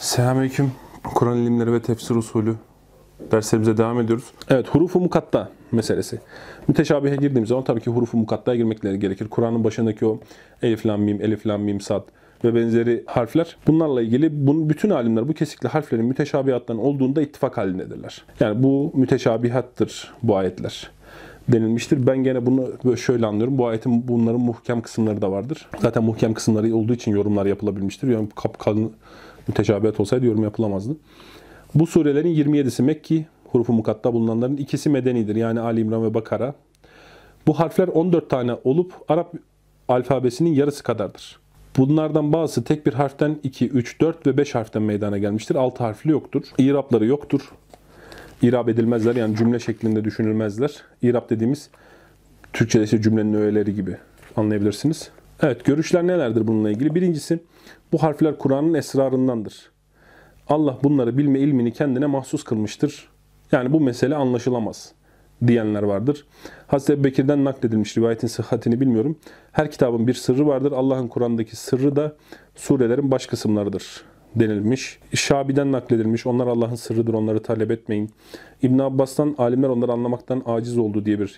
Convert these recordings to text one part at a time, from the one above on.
Selamünaleyküm. Kur'an ilimleri ve tefsir usulü derslerimize devam ediyoruz. Evet, hurufu mukatta meselesi. Müteşabihe girdiğimiz zaman tabii ki hurufu mukattaya girmekleri gerekir. Kur'an'ın başındaki o elif lam mim, elif lam mim, sad ve benzeri harfler. Bunlarla ilgili bunun bütün alimler bu kesikli harflerin müteşabihattan olduğunda ittifak halindedirler. Yani bu müteşabihattır bu ayetler denilmiştir. Ben gene bunu şöyle anlıyorum. Bu ayetin bunların muhkem kısımları da vardır. Zaten muhkem kısımları olduğu için yorumlar yapılabilmiştir. Yani kapkalın müteşabihat olsaydı yorum yapılamazdı. Bu surelerin 27'si Mekki, hurufu mukatta bulunanların ikisi medenidir. Yani Ali İmran ve Bakara. Bu harfler 14 tane olup Arap alfabesinin yarısı kadardır. Bunlardan bazısı tek bir harften 2, 3, 4 ve 5 harften meydana gelmiştir. 6 harfli yoktur. İrapları yoktur. İrab edilmezler yani cümle şeklinde düşünülmezler. İrab dediğimiz Türkçe'de ise cümlenin öğeleri gibi anlayabilirsiniz. Evet görüşler nelerdir bununla ilgili? Birincisi bu harfler Kur'an'ın esrarındandır. Allah bunları bilme ilmini kendine mahsus kılmıştır. Yani bu mesele anlaşılamaz diyenler vardır. Hazreti Ebu Bekir'den nakledilmiş rivayetin sıhhatini bilmiyorum. Her kitabın bir sırrı vardır. Allah'ın Kur'an'daki sırrı da surelerin baş kısımlarıdır denilmiş. Şabi'den nakledilmiş. Onlar Allah'ın sırrıdır. Onları talep etmeyin. İbn Abbas'tan alimler onları anlamaktan aciz oldu diye bir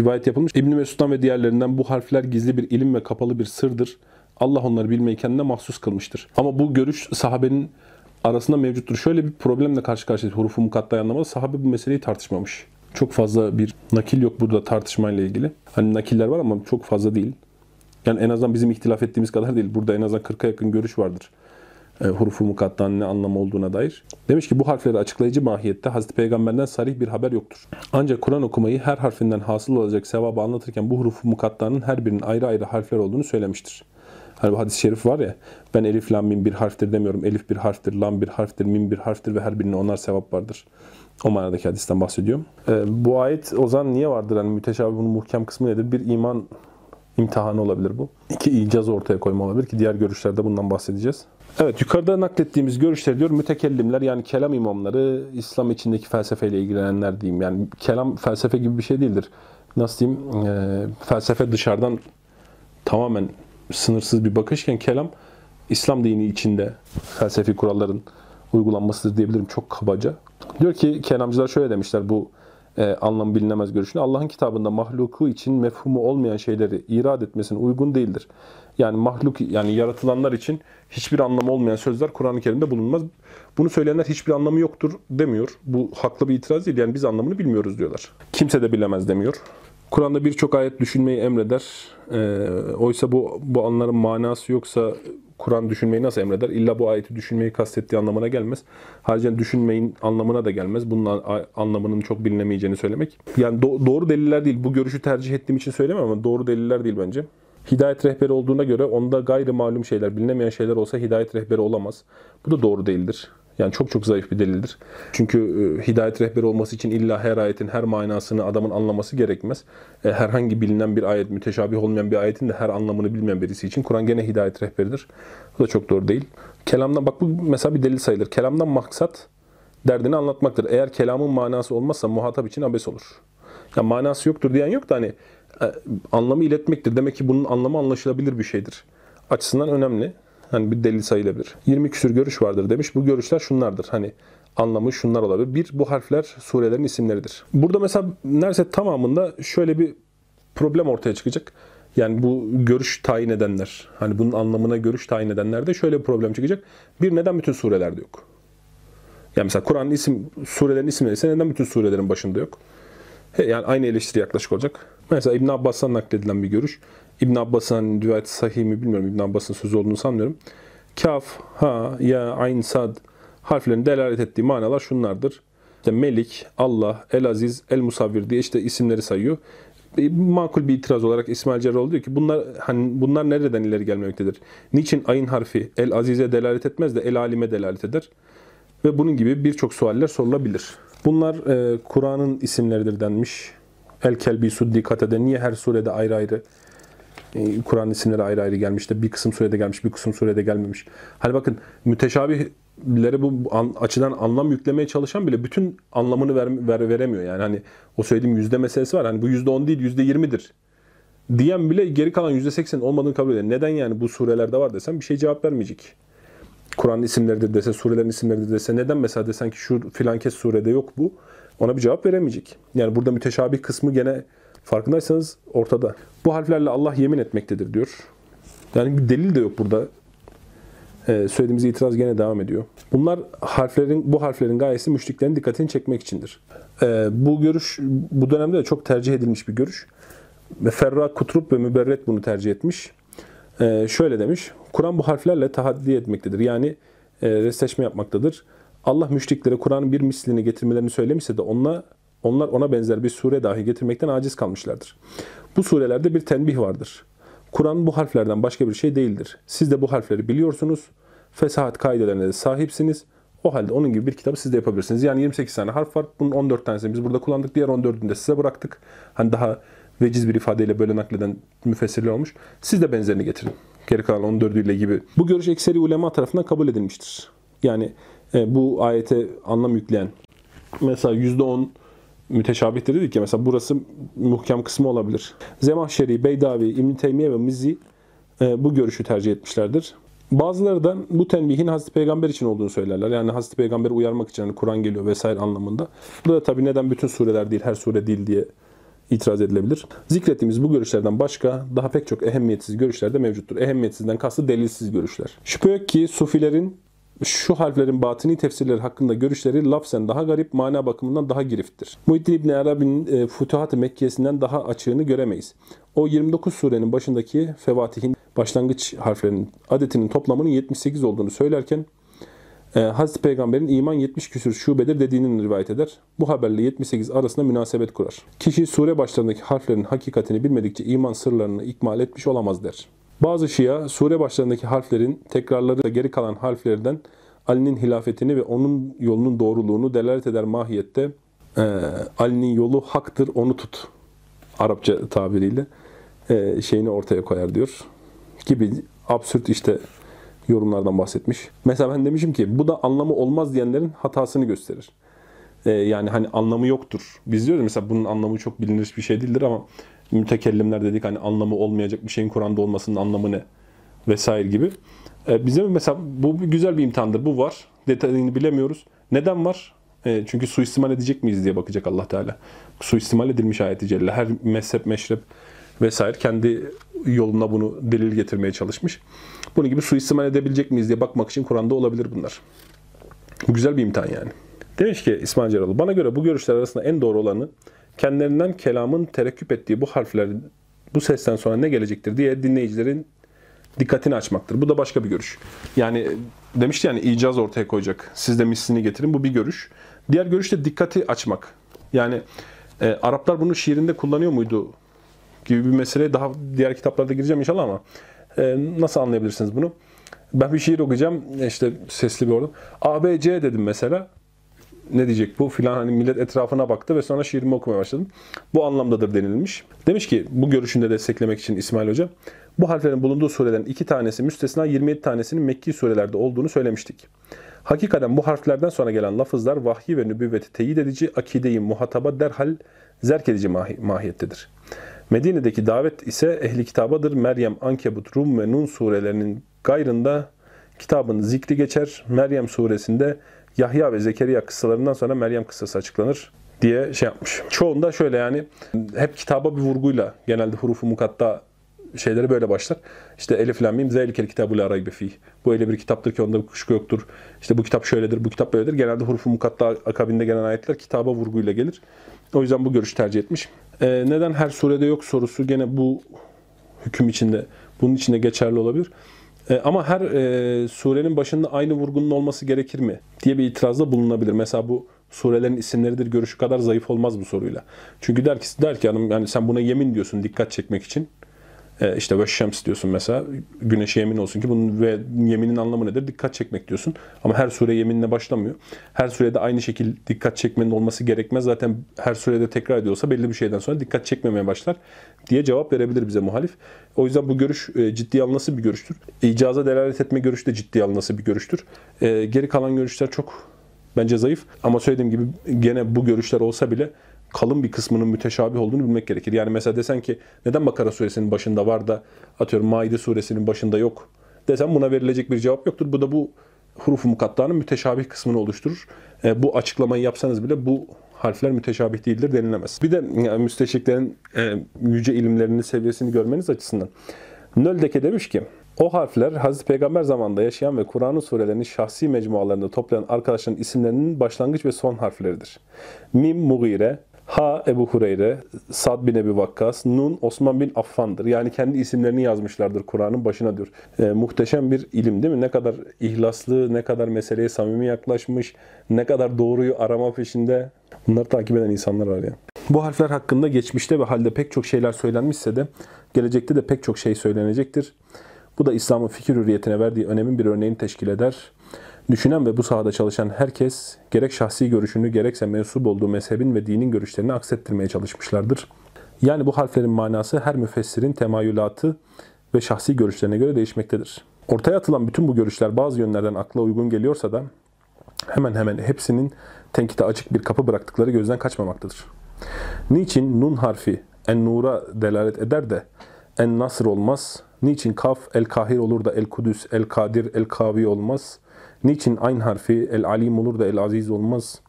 rivayet yapılmış. İbn Mesud'dan ve diğerlerinden bu harfler gizli bir ilim ve kapalı bir sırdır. Allah onları bilmeyi kendine mahsus kılmıştır. Ama bu görüş sahabenin arasında mevcuttur. Şöyle bir problemle karşı karşıyayız. Hurufu mukattayı anlamada sahabe bu meseleyi tartışmamış. Çok fazla bir nakil yok burada tartışmayla ilgili. Hani nakiller var ama çok fazla değil. Yani en azından bizim ihtilaf ettiğimiz kadar değil. Burada en azından 40'a yakın görüş vardır. E, hurufu mukattan ne anlamı olduğuna dair. Demiş ki bu harfleri açıklayıcı mahiyette Hazreti Peygamber'den sarih bir haber yoktur. Ancak Kur'an okumayı her harfinden hasıl olacak sevabı anlatırken bu hurufu mukattanın her birinin ayrı ayrı harfler olduğunu söylemiştir. Hani bu hadis-i şerif var ya, ben elif, lam, mim bir harftir demiyorum. Elif bir harftir, lam bir harftir, mim bir harftir ve her birine onlar sevap vardır. O manadaki hadisten bahsediyorum. Ee, bu ayet o zaman niye vardır? Hani müteşabih bunun muhkem kısmı nedir? Bir iman imtihanı olabilir bu. İki icaz ortaya koyma olabilir ki diğer görüşlerde bundan bahsedeceğiz. Evet yukarıda naklettiğimiz görüşler diyor mütekellimler yani kelam imamları İslam içindeki felsefeyle ilgilenenler diyeyim. Yani kelam felsefe gibi bir şey değildir. Nasıl diyeyim? E, felsefe dışarıdan tamamen sınırsız bir bakışken kelam İslam dini içinde felsefi kuralların uygulanmasıdır diyebilirim çok kabaca. Diyor ki kelamcılar şöyle demişler bu e, anlam bilinemez görüşünü. Allah'ın kitabında mahluku için mefhumu olmayan şeyleri irad etmesine uygun değildir. Yani mahluk yani yaratılanlar için hiçbir anlamı olmayan sözler Kur'an-ı Kerim'de bulunmaz. Bunu söyleyenler hiçbir anlamı yoktur demiyor. Bu haklı bir itiraz değil. Yani biz anlamını bilmiyoruz diyorlar. Kimse de bilemez demiyor. Kur'an'da birçok ayet düşünmeyi emreder. E, oysa bu bu anların manası yoksa Kur'an düşünmeyi nasıl emreder? İlla bu ayeti düşünmeyi kastettiği anlamına gelmez. Haricen düşünmeyin anlamına da gelmez. Bunun anlamının çok bilinemeyeceğini söylemek. Yani do- doğru deliller değil. Bu görüşü tercih ettiğim için söylemiyorum ama doğru deliller değil bence. Hidayet rehberi olduğuna göre onda gayri malum şeyler, bilinemeyen şeyler olsa hidayet rehberi olamaz. Bu da doğru değildir. Yani çok çok zayıf bir delildir. Çünkü e, hidayet rehberi olması için illa her ayetin her manasını adamın anlaması gerekmez. E, herhangi bilinen bir ayet, müteşabih olmayan bir ayetin de her anlamını bilmeyen birisi için Kur'an gene hidayet rehberidir. Bu da çok doğru değil. Kelamdan bak bu mesela bir delil sayılır. Kelamdan maksat derdini anlatmaktır. Eğer kelamın manası olmazsa muhatap için abes olur. Ya manası yoktur diyen yok da hani e, anlamı iletmektir. Demek ki bunun anlamı anlaşılabilir bir şeydir. Açısından önemli. Hani bir delil sayılabilir. 20 küsür görüş vardır demiş. Bu görüşler şunlardır. Hani anlamı şunlar olabilir. Bir, bu harfler surelerin isimleridir. Burada mesela neredeyse tamamında şöyle bir problem ortaya çıkacak. Yani bu görüş tayin edenler, hani bunun anlamına görüş tayin edenlerde şöyle bir problem çıkacak. Bir, neden bütün surelerde yok? Yani mesela Kur'an'ın isim, surelerin isimleri ise neden bütün surelerin başında yok? Yani aynı eleştiri yaklaşık olacak. Mesela İbn Abbas'tan nakledilen bir görüş. İbn Abbas'ın rivayeti sahih mi bilmiyorum. İbn Abbas'ın sözü olduğunu sanmıyorum. Kaf, ha, ya, ayn, sad harflerin delalet ettiği manalar şunlardır. İşte Melik, Allah, El Aziz, El Musavvir diye işte isimleri sayıyor. Makul bir itiraz olarak İsmail Cerrahoğlu diyor ki bunlar hani bunlar nereden ileri gelmektedir? Niçin ayın harfi El Aziz'e delalet etmez de El Alim'e delalet eder? Ve bunun gibi birçok sualler sorulabilir. Bunlar e, Kur'an'ın isimleridir denmiş. El Kelbi Suddi Kate'de niye her surede ayrı ayrı e, Kur'an isimleri ayrı ayrı gelmiş de bir kısım surede gelmiş, bir kısım surede gelmemiş. Hani bakın müteşabihleri bu an, açıdan anlam yüklemeye çalışan bile bütün anlamını ver, ver, veremiyor. Yani hani o söylediğim yüzde meselesi var. Hani bu yüzde on değil, yüzde yirmidir. Diyen bile geri kalan yüzde seksen olmadığını kabul ediyor. Neden yani bu surelerde var desem bir şey cevap vermeyecek. Kur'an'ın isimleridir dese, surelerin isimleridir dese neden mesela desen ki şu filan kes surede yok bu? Ona bir cevap veremeyecek. Yani burada müteşabih kısmı gene farkındaysanız ortada. Bu harflerle Allah yemin etmektedir diyor. Yani bir delil de yok burada. Ee, söylediğimiz itiraz gene devam ediyor. Bunlar harflerin bu harflerin gayesi müşriklerin dikkatini çekmek içindir. Ee, bu görüş bu dönemde de çok tercih edilmiş bir görüş. Ferra Kutrub ve Müberret bunu tercih etmiş. Ee, şöyle demiş. Kur'an bu harflerle tahaddi etmektedir. Yani e, resleşme yapmaktadır. Allah müşriklere Kur'an'ın bir mislini getirmelerini söylemişse de onunla, onlar ona benzer bir sure dahi getirmekten aciz kalmışlardır. Bu surelerde bir tenbih vardır. Kur'an bu harflerden başka bir şey değildir. Siz de bu harfleri biliyorsunuz. Fesahat kaidelerine de sahipsiniz. O halde onun gibi bir kitabı siz de yapabilirsiniz. Yani 28 tane harf var. Bunun 14 tanesini biz burada kullandık. Diğer 14'ünü de size bıraktık. Hani daha veciz bir ifadeyle böyle nakleden müfessirler olmuş. Siz de benzerini getirin. Geri kalan 14'üyle gibi. Bu görüş ekseri ulema tarafından kabul edilmiştir. Yani bu ayete anlam yükleyen mesela %10 müteşabihtir dedik ya mesela burası muhkem kısmı olabilir. Zemahşeri, Beydavi, İbn Teymiye ve Mizzi e, bu görüşü tercih etmişlerdir. Bazıları da bu tenbihin Hazreti Peygamber için olduğunu söylerler. Yani Hazreti Peygamber'i uyarmak için hani Kur'an geliyor vesaire anlamında. Bu da tabii neden bütün sureler değil, her sure değil diye itiraz edilebilir. Zikrettiğimiz bu görüşlerden başka daha pek çok ehemmiyetsiz görüşler de mevcuttur. Ehemmiyetsizden kastı delilsiz görüşler. Şüphe yok ki Sufilerin şu harflerin batini tefsirleri hakkında görüşleri lafzen daha garip, mana bakımından daha girifttir. Muhittin İbni Arabi'nin e, Futuhat-ı Mekkiyesi'nden daha açığını göremeyiz. O 29 surenin başındaki Fevatihin başlangıç harflerinin adetinin toplamının 78 olduğunu söylerken e, Hazreti Peygamber'in iman 70 küsür şubedir dediğini rivayet eder. Bu haberle 78 arasında münasebet kurar. Kişi sure başlarındaki harflerin hakikatini bilmedikçe iman sırlarını ikmal etmiş olamaz der. Bazı Şia, sure başlarındaki harflerin tekrarları da geri kalan harflerden Ali'nin hilafetini ve onun yolunun doğruluğunu delalet eder mahiyette e, Ali'nin yolu haktır onu tut Arapça tabiriyle e, şeyini ortaya koyar diyor. Gibi absürt işte yorumlardan bahsetmiş. Mesela ben demişim ki bu da anlamı olmaz diyenlerin hatasını gösterir. E, yani hani anlamı yoktur. Biz diyoruz mesela bunun anlamı çok bilinir bir şey değildir ama mütekellimler dedik hani anlamı olmayacak bir şeyin Kur'an'da olmasının anlamı ne vesaire gibi. E, bize mesela bu güzel bir imtihandır. Bu var. Detayını bilemiyoruz. Neden var? E, çünkü suistimal edecek miyiz diye bakacak Allah Teala. Suistimal edilmiş ayeti celle. Her mezhep, meşrep vesaire kendi yoluna bunu delil getirmeye çalışmış. Bunun gibi suistimal edebilecek miyiz diye bakmak için Kur'an'da olabilir bunlar. Güzel bir imtihan yani. Demiş ki İsmail Ceralı, bana göre bu görüşler arasında en doğru olanı kendilerinden kelamın terekküp ettiği bu harflerin bu sesten sonra ne gelecektir diye dinleyicilerin dikkatini açmaktır. Bu da başka bir görüş. Yani demişti yani icaz ortaya koyacak. Siz de mislini getirin. Bu bir görüş. Diğer görüş de dikkati açmak. Yani e, Araplar bunu şiirinde kullanıyor muydu gibi bir meseleye daha diğer kitaplarda gireceğim inşallah ama e, nasıl anlayabilirsiniz bunu? Ben bir şiir okuyacağım. işte sesli bir orada. ABC dedim mesela ne diyecek bu filan hani millet etrafına baktı ve sonra şiirimi okumaya başladım. Bu anlamdadır denilmiş. Demiş ki bu görüşünde desteklemek için İsmail Hoca bu harflerin bulunduğu surelerin iki tanesi müstesna 27 tanesinin Mekki surelerde olduğunu söylemiştik. Hakikaten bu harflerden sonra gelen lafızlar vahyi ve nübüvveti teyit edici, akideyi muhataba derhal zerk edici mahi mahiyettedir. Medine'deki davet ise ehli kitabadır. Meryem, Ankebut, Rum ve Nun surelerinin gayrında kitabın zikri geçer. Meryem suresinde Yahya ve Zekeriya kıssalarından sonra Meryem kıssası açıklanır diye şey yapmış. Çoğunda şöyle yani hep kitaba bir vurguyla genelde hurufu mukatta şeyleri böyle başlar. İşte Elif Lam Mim Zelikel kitabul la raybe fih. Bu öyle bir kitaptır ki onda kuşku yoktur. İşte bu kitap şöyledir, bu kitap böyledir. Genelde hurufu mukatta akabinde gelen ayetler kitaba vurguyla gelir. O yüzden bu görüş tercih etmiş. Ee, neden her surede yok sorusu gene bu hüküm içinde, bunun içinde geçerli olabilir. E, ama her e, surenin başında aynı vurgunun olması gerekir mi diye bir itirazda bulunabilir. Mesela bu surelerin isimleridir görüşü kadar zayıf olmaz bu soruyla. Çünkü der ki, der ki hanım yani sen buna yemin diyorsun dikkat çekmek için. E, işte ve şems diyorsun mesela. Güneşe yemin olsun ki bunun ve yeminin anlamı nedir? Dikkat çekmek diyorsun. Ama her sure yeminle başlamıyor. Her surede aynı şekil dikkat çekmenin olması gerekmez. Zaten her surede tekrar ediyorsa belli bir şeyden sonra dikkat çekmemeye başlar diye cevap verebilir bize muhalif. O yüzden bu görüş e, ciddi alınması bir görüştür. İcaza delalet etme görüşü de ciddi alınması bir görüştür. E, geri kalan görüşler çok bence zayıf. Ama söylediğim gibi gene bu görüşler olsa bile kalın bir kısmının müteşabih olduğunu bilmek gerekir. Yani mesela desen ki neden Bakara suresinin başında var da atıyorum Maide suresinin başında yok desem buna verilecek bir cevap yoktur. Bu da bu hurufu mukattanın müteşabih kısmını oluşturur. E, bu açıklamayı yapsanız bile bu harfler müteşabih değildir denilemez. Bir de yani müsteşriklerin e, yüce ilimlerinin seviyesini görmeniz açısından. Nöldeke demiş ki, o harfler Hazreti Peygamber zamanında yaşayan ve Kur'an'ın surelerini şahsi mecmualarında toplayan arkadaşların isimlerinin başlangıç ve son harfleridir. Mim Mugire, Ha Ebu Hureyre, Sad bin Ebi Vakkas, Nun Osman bin Affan'dır. Yani kendi isimlerini yazmışlardır Kur'an'ın başına diyor. E, muhteşem bir ilim değil mi? Ne kadar ihlaslı, ne kadar meseleye samimi yaklaşmış, ne kadar doğruyu arama peşinde. Bunları takip eden insanlar var ya. Bu harfler hakkında geçmişte ve halde pek çok şeyler söylenmişse de gelecekte de pek çok şey söylenecektir. Bu da İslam'ın fikir hürriyetine verdiği önemin bir örneğini teşkil eder. Düşünen ve bu sahada çalışan herkes gerek şahsi görüşünü gerekse mensup olduğu mezhebin ve dinin görüşlerini aksettirmeye çalışmışlardır. Yani bu harflerin manası her müfessirin temayülatı ve şahsi görüşlerine göre değişmektedir. Ortaya atılan bütün bu görüşler bazı yönlerden akla uygun geliyorsa da hemen hemen hepsinin tenkite açık bir kapı bıraktıkları gözden kaçmamaktadır. Niçin nun harfi en-nura delalet eder de en-nasr olmaz? Niçin kaf el-kahir olur da el-kudüs, el-kadir, el-kavi olmaz? Niçin ayn harfi el-alim olur da el-aziz olmaz?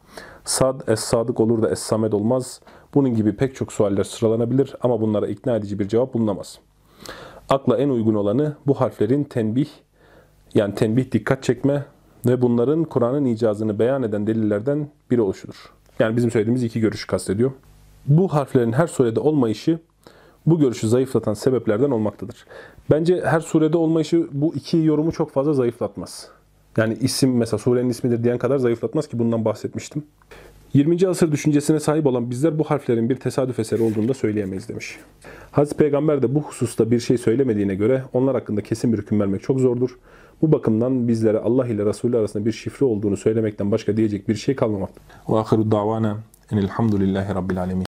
Sad es-sadık olur da es-samed olmaz? Bunun gibi pek çok sualler sıralanabilir ama bunlara ikna edici bir cevap bulunamaz. Akla en uygun olanı bu harflerin tenbih, yani tenbih dikkat çekme ve bunların Kur'an'ın icazını beyan eden delillerden biri oluşudur. Yani bizim söylediğimiz iki görüşü kastediyor. Bu harflerin her surede olmayışı bu görüşü zayıflatan sebeplerden olmaktadır. Bence her surede olmayışı bu iki yorumu çok fazla zayıflatmaz. Yani isim mesela surenin ismidir diyen kadar zayıflatmaz ki bundan bahsetmiştim. 20. asır düşüncesine sahip olan bizler bu harflerin bir tesadüf eseri olduğunu da söyleyemeyiz demiş. Hazreti Peygamber de bu hususta bir şey söylemediğine göre onlar hakkında kesin bir hüküm vermek çok zordur. Bu bakımdan bizlere Allah ile Resulü arasında bir şifre olduğunu söylemekten başka diyecek bir şey kalmamaktadır. Ve ahiru davana enilhamdülillahi rabbil alemin.